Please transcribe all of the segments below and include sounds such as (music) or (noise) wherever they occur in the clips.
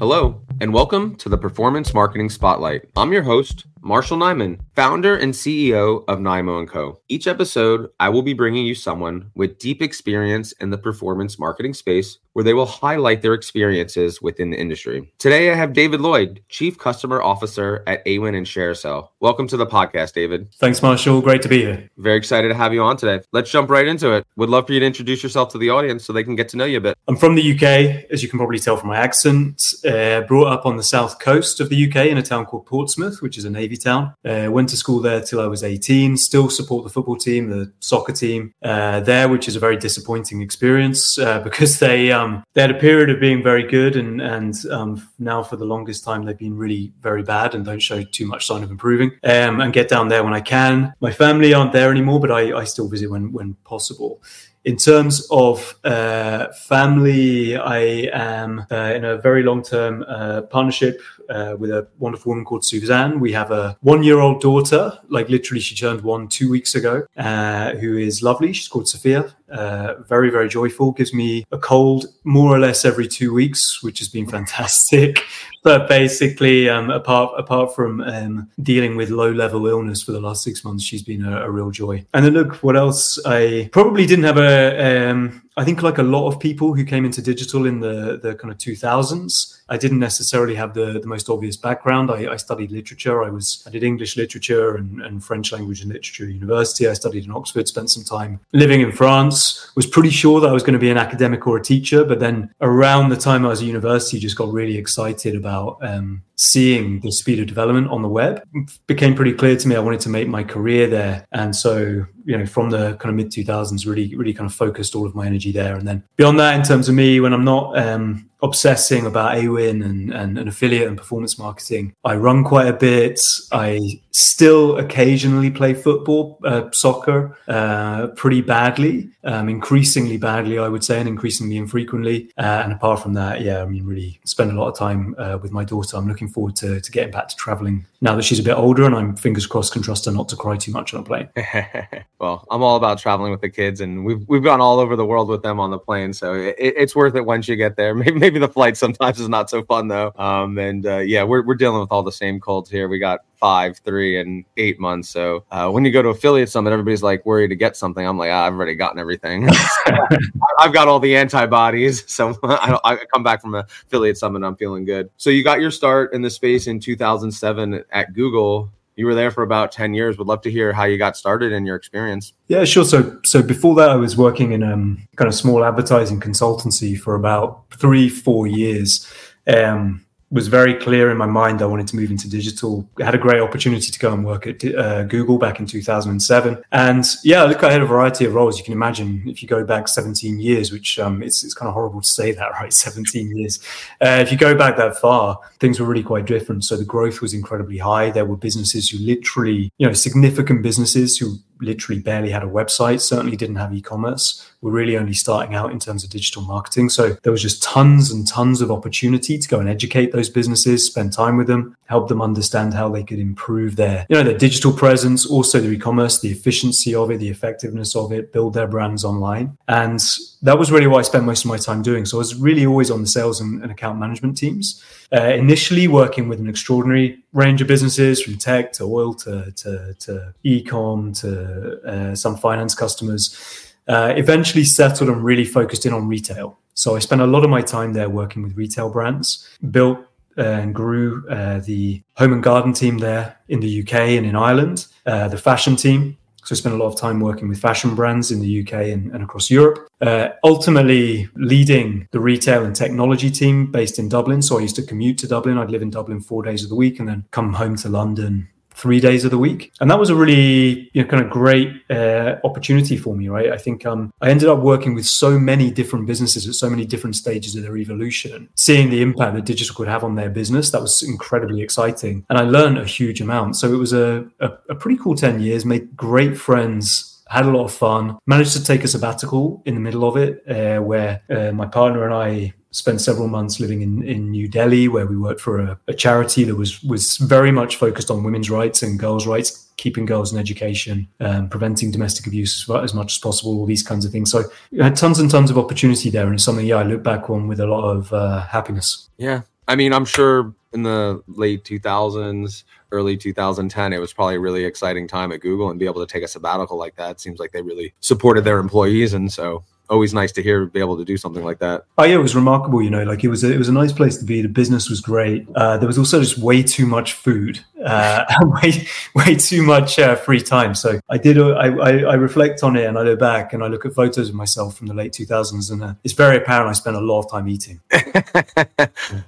Hello, and welcome to the Performance Marketing Spotlight. I'm your host, Marshall Nyman, founder and CEO of Nymo & Co. Each episode, I will be bringing you someone with deep experience in the performance marketing space where they will highlight their experiences within the industry. Today, I have David Lloyd, Chief Customer Officer at Awin and ShareASale. Welcome to the podcast, David. Thanks, Marshall. Great to be here. Very excited to have you on today. Let's jump right into it. Would love for you to introduce yourself to the audience so they can get to know you a bit. I'm from the UK, as you can probably tell from my accent. Uh, brought up on the south coast of the UK in a town called Portsmouth, which is a navy town. Uh, went to school there till I was 18. Still support the football team, the soccer team uh, there, which is a very disappointing experience uh, (laughs) because they um, they had a period of being very good, and and um, now for the longest time they've been really very bad and don't show too much sign of improving. Um, and get down there when I can. My family aren't there anymore, but I, I still visit when when possible. In terms of uh, family, I am uh, in a very long term uh, partnership uh, with a wonderful woman called Suzanne. We have a one year old daughter, like literally, she turned one two weeks ago, uh, who is lovely. She's called Sophia. Uh, very, very joyful. Gives me a cold more or less every two weeks, which has been fantastic. (laughs) but basically, um, apart apart from um, dealing with low level illness for the last six months, she's been a, a, real joy. And then look, what else? I probably didn't have a. Um, I think like a lot of people who came into digital in the the kind of 2000s, I didn't necessarily have the, the most obvious background. I, I studied literature. I was I did English literature and, and French language and literature at university. I studied in Oxford, spent some time living in France. Was pretty sure that I was going to be an academic or a teacher, but then around the time I was at university, just got really excited about um, seeing the speed of development on the web. It became pretty clear to me I wanted to make my career there, and so you know from the kind of mid 2000s, really really kind of focused all of my energy there. And then beyond that, in terms of me, when I'm not um, obsessing about Awin and, and, and, affiliate and performance marketing. I run quite a bit. I still occasionally play football, uh, soccer, uh, pretty badly, um, increasingly badly, I would say, and increasingly infrequently. Uh, and apart from that, yeah, I mean, really spend a lot of time uh, with my daughter. I'm looking forward to, to getting back to traveling now that she's a bit older, and I'm fingers crossed can trust her not to cry too much on a plane. (laughs) well, I'm all about traveling with the kids, and we've we've gone all over the world with them on the plane, so it, it's worth it once you get there. (laughs) Maybe, maybe the flight sometimes is not so fun though. Um, and uh, yeah, we're we're dealing with all the same colds here. We got five, three, and eight months. So uh, when you go to affiliate summit, everybody's like worried to get something. I'm like, ah, I've already gotten everything. (laughs) (laughs) I've got all the antibodies. So (laughs) I, I, come back from affiliate summit. I'm feeling good. So you got your start in the space in 2007 at Google. You were there for about 10 years. Would love to hear how you got started and your experience. Yeah, sure. So, so before that, I was working in um, kind of small advertising consultancy for about three, four years. Um, was very clear in my mind I wanted to move into digital. I had a great opportunity to go and work at uh, Google back in 2007. And yeah, look, I had a variety of roles. You can imagine if you go back 17 years, which um, it's, it's kind of horrible to say that, (laughs) right? 17 years. Uh, if you go back that far, things were really quite different. So the growth was incredibly high. There were businesses who literally, you know, significant businesses who literally barely had a website, certainly didn't have e-commerce. We're really only starting out in terms of digital marketing. So there was just tons and tons of opportunity to go and educate those businesses, spend time with them, help them understand how they could improve their, you know, their digital presence, also their e-commerce, the efficiency of it, the effectiveness of it, build their brands online. And that was really what I spent most of my time doing. So I was really always on the sales and, and account management teams. Uh, initially working with an extraordinary range of businesses from tech to oil to, to, to e-com to uh, some finance customers. Uh, eventually settled and really focused in on retail. So I spent a lot of my time there working with retail brands, built uh, and grew uh, the home and garden team there in the UK and in Ireland, uh, the fashion team, so I spent a lot of time working with fashion brands in the UK and, and across Europe. Uh, ultimately, leading the retail and technology team based in Dublin. So I used to commute to Dublin. I'd live in Dublin four days of the week and then come home to London three days of the week. And that was a really you know, kind of great uh, opportunity for me, right? I think um, I ended up working with so many different businesses at so many different stages of their evolution, seeing the impact that digital could have on their business. That was incredibly exciting. And I learned a huge amount. So it was a, a, a pretty cool 10 years, made great friends had a lot of fun. Managed to take a sabbatical in the middle of it, uh, where uh, my partner and I spent several months living in, in New Delhi, where we worked for a, a, charity that was was very much focused on women's rights and girls' rights, keeping girls in education, um, preventing domestic abuse as, much as possible, all these kinds of things. So I had tons and tons of opportunity there, and it's something yeah I look back on with a lot of uh, happiness. Yeah, I mean, I'm sure in the late 2000s, early 2010, it was probably a really exciting time at Google and be able to take a sabbatical like that. Seems like they really supported their employees. And so always nice to hear be able to do something like that. Oh yeah, it was remarkable. You know, like it was a, it was a nice place to be. The business was great. Uh, there was also just way too much food, uh, (laughs) way way too much uh, free time. So I did. I, I, I reflect on it and I look back and I look at photos of myself from the late 2000s, and uh, it's very apparent I spent a lot of time eating. (laughs)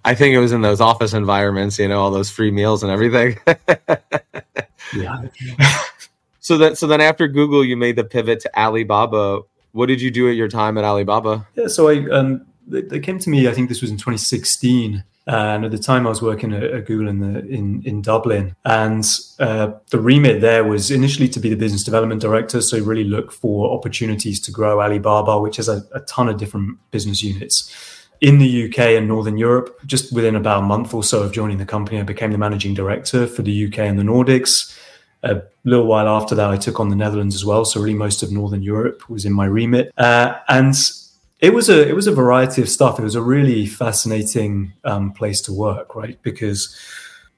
I think it was in those office environments, you know, all those free meals and everything. (laughs) yeah. so that so then after Google, you made the pivot to Alibaba what did you do at your time at Alibaba? Yeah, so I um, they, they came to me. I think this was in 2016. Uh, and at the time, I was working at, at Google in the in in Dublin, and uh, the remit there was initially to be the business development director. So really look for opportunities to grow Alibaba, which has a, a ton of different business units in the UK and Northern Europe. Just within about a month or so of joining the company, I became the managing director for the UK and the Nordics a little while after that, I took on the Netherlands as well. So really, most of Northern Europe was in my remit, uh, and it was a it was a variety of stuff. It was a really fascinating um, place to work, right? Because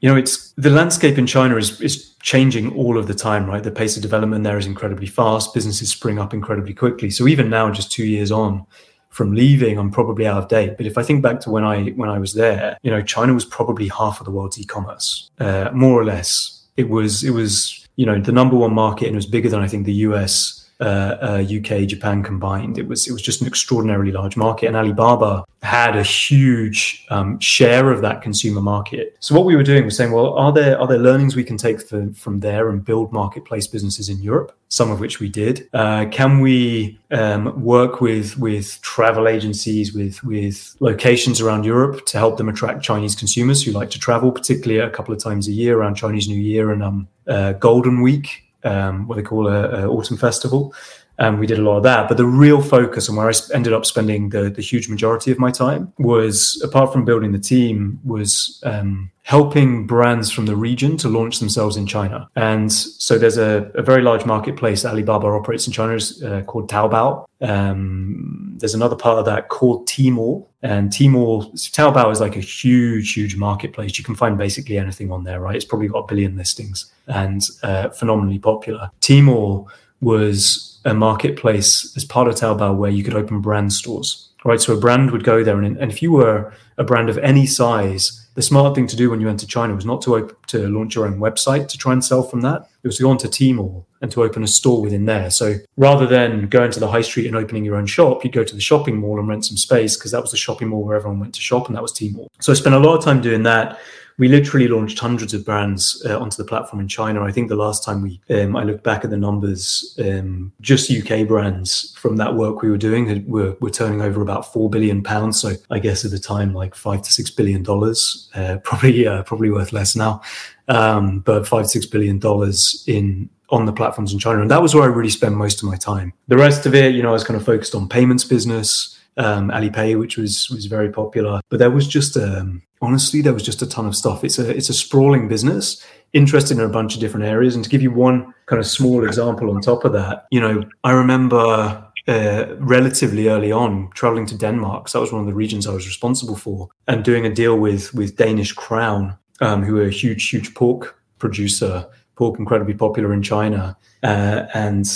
you know, it's the landscape in China is is changing all of the time, right? The pace of development there is incredibly fast. Businesses spring up incredibly quickly. So even now, just two years on from leaving, I'm probably out of date. But if I think back to when I when I was there, you know, China was probably half of the world's e-commerce, uh, more or less it was it was you know the number one market and it was bigger than I think the US. Uh, uh, UK, Japan combined, it was it was just an extraordinarily large market, and Alibaba had a huge um, share of that consumer market. So what we were doing was saying, well, are there are there learnings we can take for, from there and build marketplace businesses in Europe? Some of which we did. Uh, can we um, work with with travel agencies, with with locations around Europe to help them attract Chinese consumers who like to travel, particularly a couple of times a year around Chinese New Year and um, uh, Golden Week, um, what they call a, a autumn festival and we did a lot of that. But the real focus and where I ended up spending the, the huge majority of my time was, apart from building the team, was um, helping brands from the region to launch themselves in China. And so there's a, a very large marketplace Alibaba operates in China uh, called Taobao. Um, there's another part of that called Tmall. And Tmall, Taobao is like a huge, huge marketplace. You can find basically anything on there, right? It's probably got a billion listings and uh, phenomenally popular. Tmall was a marketplace as part of Taobao where you could open brand stores, right? So a brand would go there, and, and if you were a brand of any size, the smart thing to do when you enter China was not to open, to launch your own website to try and sell from that. It was to go onto Tmall and to open a store within there. So rather than going to the high street and opening your own shop, you'd go to the shopping mall and rent some space because that was the shopping mall where everyone went to shop, and that was Tmall. So I spent a lot of time doing that we literally launched hundreds of brands uh, onto the platform in China. I think the last time we, um, I looked back at the numbers, um, just UK brands from that work we were doing were, were turning over about four billion pounds. So I guess at the time, like five to six billion dollars, uh, probably uh, probably worth less now, um, but five to six billion dollars in on the platforms in China, and that was where I really spent most of my time. The rest of it, you know, I was kind of focused on payments business um, Alipay, which was was very popular. But there was just um, honestly, there was just a ton of stuff. It's a it's a sprawling business, interested in a bunch of different areas. And to give you one kind of small example on top of that, you know, I remember. Uh, relatively early on, traveling to Denmark, so that was one of the regions I was responsible for, and doing a deal with with Danish Crown, um, who are a huge, huge pork producer, pork incredibly popular in China, uh, and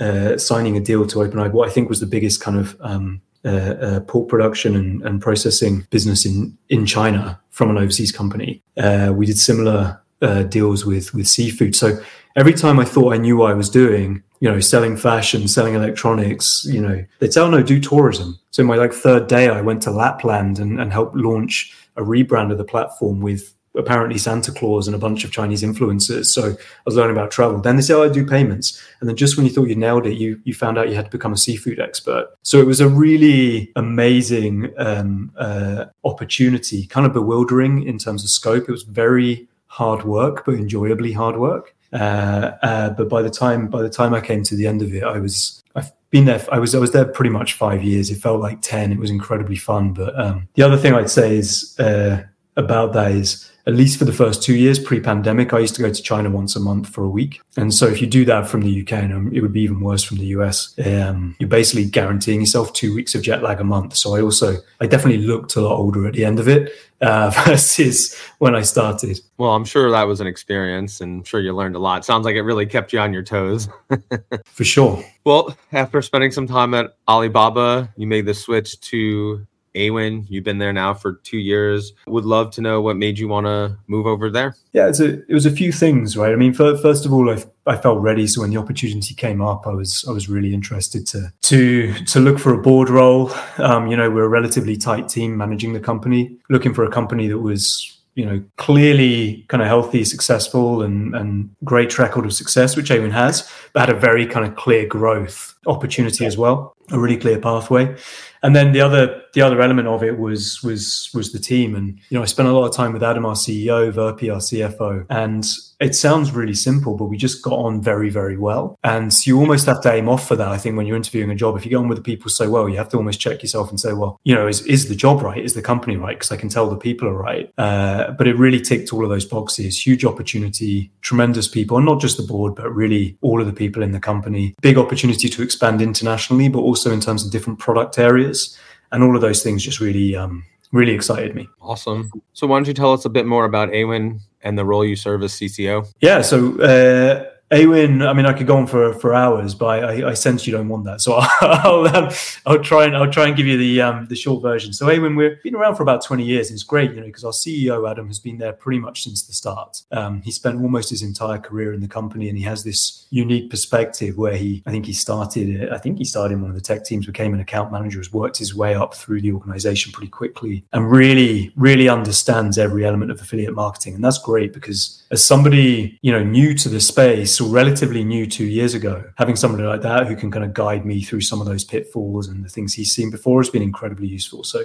uh, signing a deal to open up what I think was the biggest kind of um, uh, pork production and, and, processing business in, in China from an overseas company. Uh, we did similar uh, deals with with seafood. So every time I thought I knew what I was doing, you know, selling fashion, selling electronics, you know, they tell "Oh no, do tourism." So my like third day, I went to Lapland and, and helped launch a rebrand of the platform with apparently Santa Claus and a bunch of Chinese influencers. So I was learning about travel. Then they said, oh, I do payments. And then just when you thought you nailed it, you, you found out you had to become a seafood expert. So it was a really amazing um, uh, opportunity, kind of bewildering in terms of scope. It was very hard work, but enjoyably hard work. Uh, uh, but by the time by the time I came to the end of it, I was I've been there. I was I was there pretty much five years. It felt like ten. It was incredibly fun. But um, the other thing I'd say is uh, about that is at least for the first two years pre-pandemic, I used to go to China once a month for a week. And so if you do that from the UK, and it would be even worse from the US, um, you're basically guaranteeing yourself two weeks of jet lag a month. So I also, I definitely looked a lot older at the end of it uh, (laughs) versus when I started. Well, I'm sure that was an experience and I'm sure you learned a lot. Sounds like it really kept you on your toes. (laughs) for sure. Well, after spending some time at Alibaba, you made the switch to Awin, you've been there now for two years. Would love to know what made you want to move over there. Yeah, it's a, it was a few things, right? I mean, first of all, I, I felt ready. So when the opportunity came up, I was I was really interested to to to look for a board role. Um, you know, we're a relatively tight team managing the company, looking for a company that was you know, clearly kind of healthy, successful, and and great track record of success, which Awin has, but had a very kind of clear growth opportunity as well, a really clear pathway. And then the other the other element of it was was was the team, and you know, I spent a lot of time with Adam, our CEO, Verpi, our CFO, and it sounds really simple, but we just got on very, very well. And you almost have to aim off for that. I think when you're interviewing a job, if you get on with the people so well, you have to almost check yourself and say, well, you know, is, is the job right? Is the company right? Because I can tell the people are right. Uh, but it really ticked all of those boxes. Huge opportunity, tremendous people, and not just the board, but really all of the people in the company. Big opportunity to expand internationally, but also in terms of different product areas. And all of those things just really um, really excited me. Awesome. So why don't you tell us a bit more about Awin and the role you serve as CCO? Yeah. So uh, Awin, I mean, I could go on for, for hours, but I, I sense you don't want that, so (laughs) I'll, um, I'll try and I'll try and give you the um, the short version. So Awin, we've been around for about twenty years, and it's great, you know, because our CEO Adam has been there pretty much since the start. Um, he spent almost his entire career in the company, and he has this unique perspective where he, I think he started, I think he started in one of the tech teams, became an account manager, has worked his way up through the organization pretty quickly, and really, really understands every element of affiliate marketing, and that's great because as somebody you know new to the space relatively new two years ago, having somebody like that who can kind of guide me through some of those pitfalls and the things he's seen before has been incredibly useful. So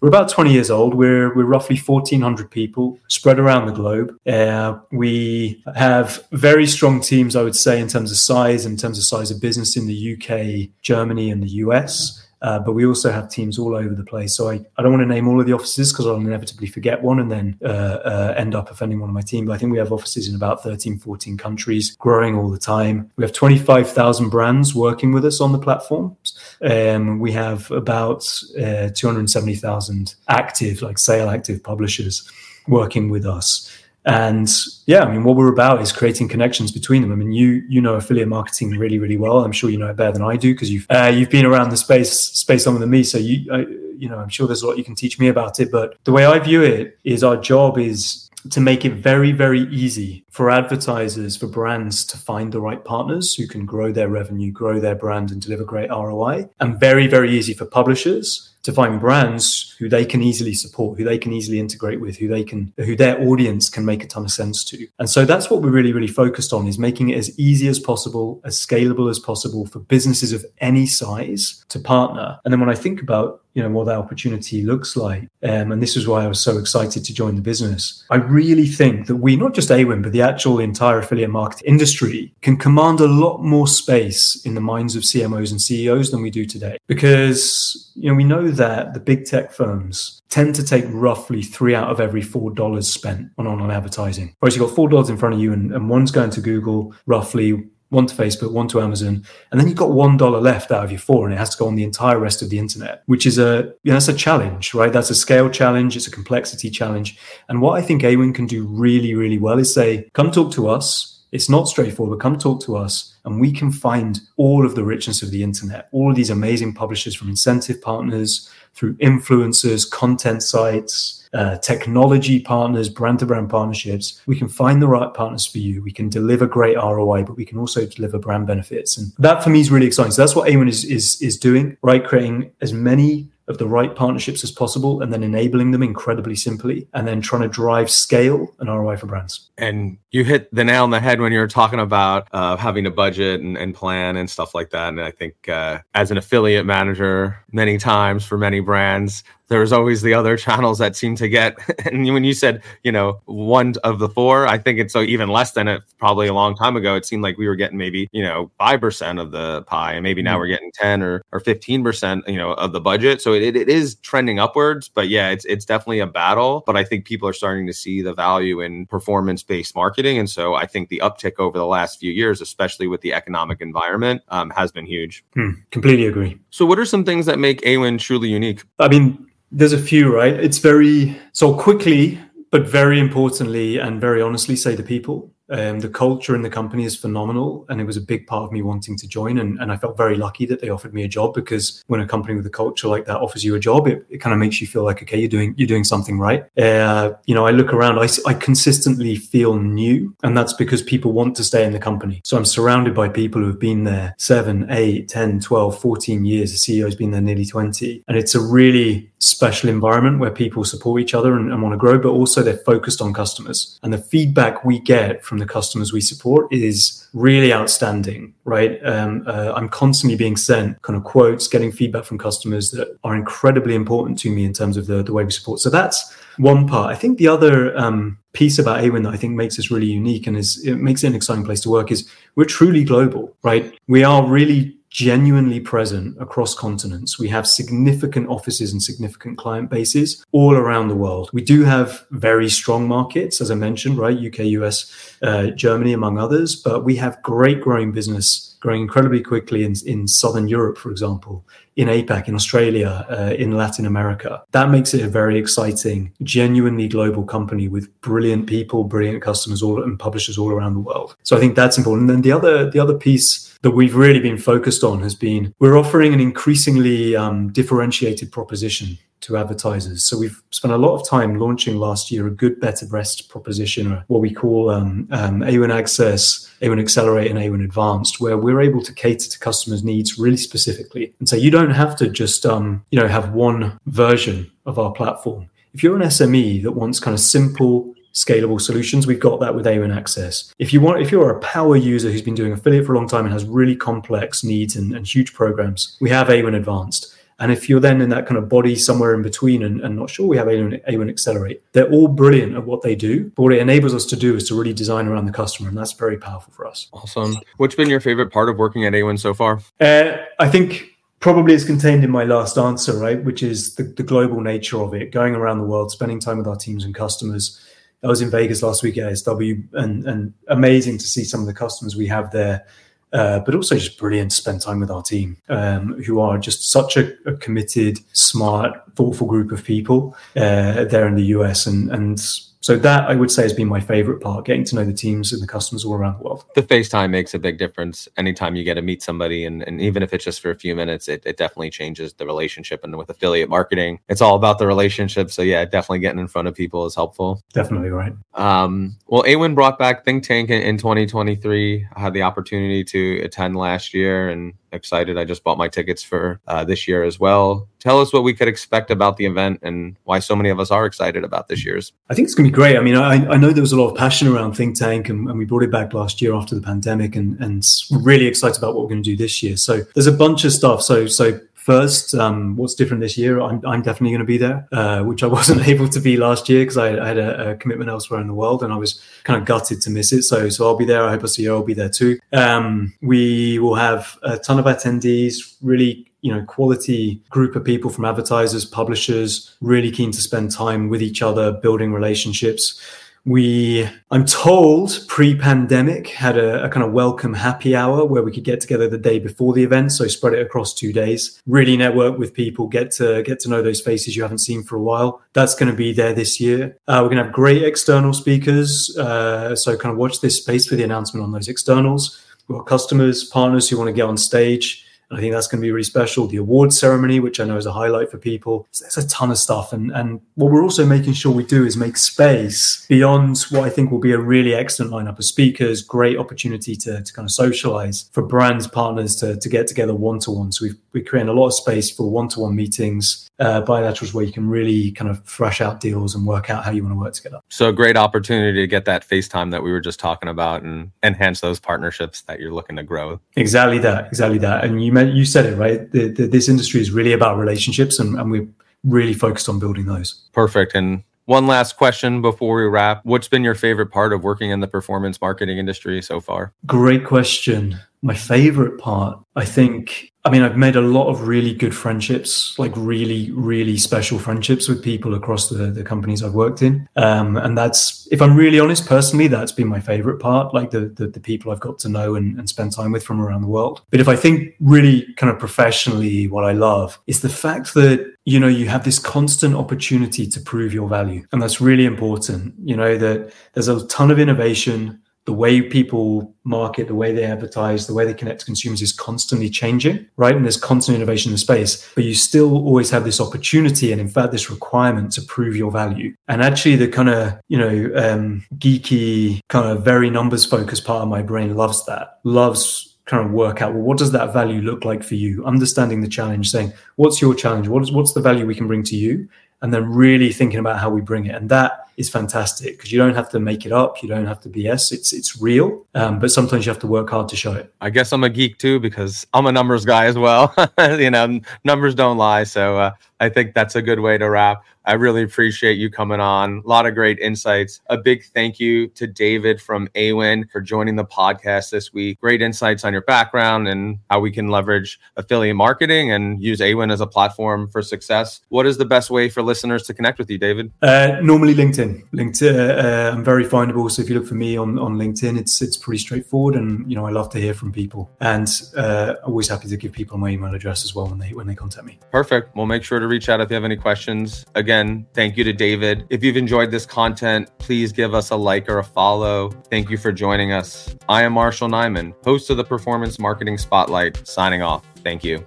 we're about 20 years old. We're we're roughly 1,400 people spread around the globe. Uh, we have very strong teams, I would say, in terms of size, in terms of size of business in the UK, Germany, and the US. Uh, but we also have teams all over the place. So I, I don't want to name all of the offices because I'll inevitably forget one and then uh, uh, end up offending one of my team. But I think we have offices in about 13, 14 countries, growing all the time. We have 25,000 brands working with us on the platforms. Um, we have about uh, 270,000 active, like sale active publishers working with us. And yeah, I mean, what we're about is creating connections between them. I mean, you you know affiliate marketing really really well. I'm sure you know it better than I do because you've uh, you've been around the space space longer than me. So you uh, you know, I'm sure there's a lot you can teach me about it. But the way I view it is, our job is to make it very very easy for advertisers for brands to find the right partners who can grow their revenue, grow their brand, and deliver great ROI, and very very easy for publishers to find brands who they can easily support, who they can easily integrate with, who they can, who their audience can make a ton of sense to. And so that's what we're really, really focused on is making it as easy as possible, as scalable as possible for businesses of any size to partner. And then when I think about you know what that opportunity looks like um, and this is why i was so excited to join the business i really think that we not just awin but the actual entire affiliate marketing industry can command a lot more space in the minds of cmos and ceos than we do today because you know we know that the big tech firms tend to take roughly three out of every four dollars spent on online advertising. Whereas you've got four dollars in front of you and, and one's going to Google, roughly one to Facebook, one to Amazon, and then you've got one dollar left out of your four, and it has to go on the entire rest of the internet, which is a you know, that's a challenge, right? That's a scale challenge, it's a complexity challenge. And what I think Awin can do really, really well is say, come talk to us. It's not straightforward, but come talk to us and we can find all of the richness of the internet, all of these amazing publishers from incentive partners through influencers, content sites, uh, technology partners, brand to brand partnerships. We can find the right partners for you. We can deliver great ROI, but we can also deliver brand benefits. And that for me is really exciting. So that's what Awin is, is, is doing, right? Creating as many of the right partnerships as possible and then enabling them incredibly simply and then trying to drive scale and ROI for brands. And you hit the nail on the head when you were talking about uh, having a budget and, and, plan and stuff like that. And I think uh, as an affiliate manager, many times for many brands, there's always the other (laughs) channels that seem to get. And when you said, you know, one of the four, I think it's so even less than it probably a long time ago. It seemed like we were getting maybe, you know, 5% of the pie. And maybe now mm-hmm. we're getting 10 or, or 15%, you know, of the budget. So So it, it is trending upwards, but yeah, it's it's definitely a battle. But I think people are starting to see the value in performance based marketing, and so I think the uptick over the last few years, especially with the economic environment, um, has been huge. Hmm, completely agree. So, what are some things that make Awin truly unique? I mean, there's a few, right? It's very so quickly, but very importantly and very honestly, say the people. Um, the culture in the company is phenomenal, and it was a big part of me wanting to join. And, and I felt very lucky that they offered me a job because when a company with a culture like that offers you a job, it, it kind of makes you feel like okay, you're doing you're doing something right. Uh, you know, I look around, I, I consistently feel new, and that's because people want to stay in the company. So I'm surrounded by people who have been there seven, eight, 10, 12, 14 years. The CEO's been there nearly 20, and it's a really special environment where people support each other and, and want to grow, but also they're focused on customers. And the feedback we get from the customers we support is really outstanding, right? Um, uh, I'm constantly being sent kind of quotes, getting feedback from customers that are incredibly important to me in terms of the, the way we support. So that's one part. I think the other um, piece about Awin that I think makes us really unique and is it makes it an exciting place to work is we're truly global, right? We are really genuinely present across continents. We have significant offices and significant client bases all around the world. We do have very strong markets, as I mentioned, right? UK, US, uh, Germany, among others, but we have great growing business growing incredibly quickly in, in Southern Europe, for example, in APAC, in Australia, uh, in Latin America. That makes it a very exciting, genuinely global company with brilliant people, brilliant customers, all and publishers all around the world. So I think that's important. And then the other the other piece that we've really been focused on has been we're offering an increasingly um, differentiated proposition to advertisers. So we've spent a lot of time launching last year a good, better, best proposition, or what we call um, um, Awin Access, Awin Accelerate, and Awin Advanced, where we're able to cater to customers' needs really specifically. And so you don't have to just um, you know have one version of our platform. If you're an SME that wants kind of simple scalable solutions. We've got that with Awin Access. If you want, if you're a power user who's been doing affiliate for a long time and has really complex needs and, and huge programs, we have Awin Advanced. And if you're then in that kind of body somewhere in between and, and not sure, we have Awin, Awin Accelerate. They're all brilliant at what they do. But what it enables us to do is to really design around the customer. And that's very powerful for us. Awesome. What's been your favorite part of working at Awin so far? Uh, I think probably is contained in my last answer, right? Which is the, the global nature of it, going around the world, spending time with our teams and customers I was in Vegas last week at SW and and amazing to see some of the customers we have there. Uh, but also just brilliant to spend time with our team, um, who are just such a, a, committed, smart, thoughtful group of people uh, there in the US, and and so that I would say has been my favorite part, getting to know the teams and the customers all around the world. The FaceTime makes a big difference. Anytime you get to meet somebody, and, and even if it's just for a few minutes, it, it definitely changes the relationship. And with affiliate marketing, it's all about the relationship. So yeah, definitely getting in front of people is helpful. Definitely right. Um, well, Awin brought back ThinkTank in, in 2023. I had the opportunity to attend last year and excited. I just bought my tickets for uh, this year as well. Tell us what we could expect about the event and why so many of us are excited about this year's. I think it's going to be great. I mean, I, I know there was a lot of passion around ThinkTank, and, and we brought it back last year after the pandemic, and, and we're really excited about what we're going to do this year. So there's a bunch of stuff. So so First, um, what's different this year? I'm, I'm definitely going to be there, uh, which I (laughs) wasn't able to be last year because I, I, had a, a, commitment elsewhere in the world, and I was kind of gutted to miss it. So, so I'll be there. I hope I see you. I'll be there too. Um, we will have a ton of attendees. Really you know quality group of people from advertisers publishers really keen to spend time with each other building relationships we, I'm told, pre-pandemic had a, a, kind of welcome happy hour where we could get together the day before the event, so spread it across two days. Really network with people, get to get to know those faces you haven't seen for a while. That's going to be there this year. Uh, we're going to have great external speakers, uh, so kind of watch this space for the announcement on those externals. We've got customers, partners who want to get on stage. I think that's going to be really special. The award ceremony, which I know is a highlight for people. There's a ton of stuff. And, and what we're also making sure we do is make space beyond what I think will be a really excellent lineup of speakers, great opportunity to, to kind of socialize for brands, partners to, to get together one to one. So we've, we're creating a lot of space for one to one meetings, uh, bilaterals where you can really kind of thrash out deals and work out how you want to work together. So a great opportunity to get that FaceTime that we were just talking about and enhance those partnerships that you're looking to grow. Exactly that. Exactly that. And you meant you said it right. The, the, this industry is really about relationships, and, and we're really focused on building those. Perfect. And one last question before we wrap. What's been your favorite part of working in the performance marketing industry so far? Great question. My favorite part, I think, I mean, I've made a lot of really good friendships, like really, really special friendships with people across the, the companies I've worked in. Um, and that's, if I'm really honest, personally, that's been my favorite part, like the, the, the people I've got to know and, and spend time with from around the world. But if I think really kind of professionally, what I love is the fact that, you know, you have this constant opportunity to prove your value. And that's really important, you know, that there's a ton of innovation the way people market, the way they advertise, the way they connect to consumers is constantly changing, right? And there's constant innovation in the space, but you still always have this opportunity and, in fact, this requirement to prove your value. And actually, the kind of, you know, um, geeky, kind of very numbers focused part of my brain loves that, loves kind of work out well what does that value look like for you understanding the challenge saying what's your challenge what is what's the value we can bring to you and then really thinking about how we bring it. And that is fantastic because you don't have to make it up. You don't have to BS. It's it's real, um, but sometimes you have to work hard to show it. I guess I'm a geek too because I'm a numbers guy as well. (laughs) you know, numbers don't lie. So uh, I think that's a good way to wrap. I really appreciate you coming on. A lot of great insights. A big thank you to David from Awin for joining the podcast this week. Great insights on your background and how we can leverage affiliate marketing and use Awin as a platform for success. What is the best way for listeners to connect with you, David? Uh, normally LinkedIn. LinkedIn. Uh, I'm very findable. So if you look for me on, on LinkedIn, it's it's pretty straightforward. And you know, I love to hear from people, and uh, always happy to give people my email address as well when they when they contact me. Perfect. We'll make sure to reach out if you have any questions. Again thank you to David. If you've enjoyed this content, please give us a like or a follow. Thank you for joining us. I am Marshall Nyman, host of the Performance Marketing Spotlight, signing off. Thank you.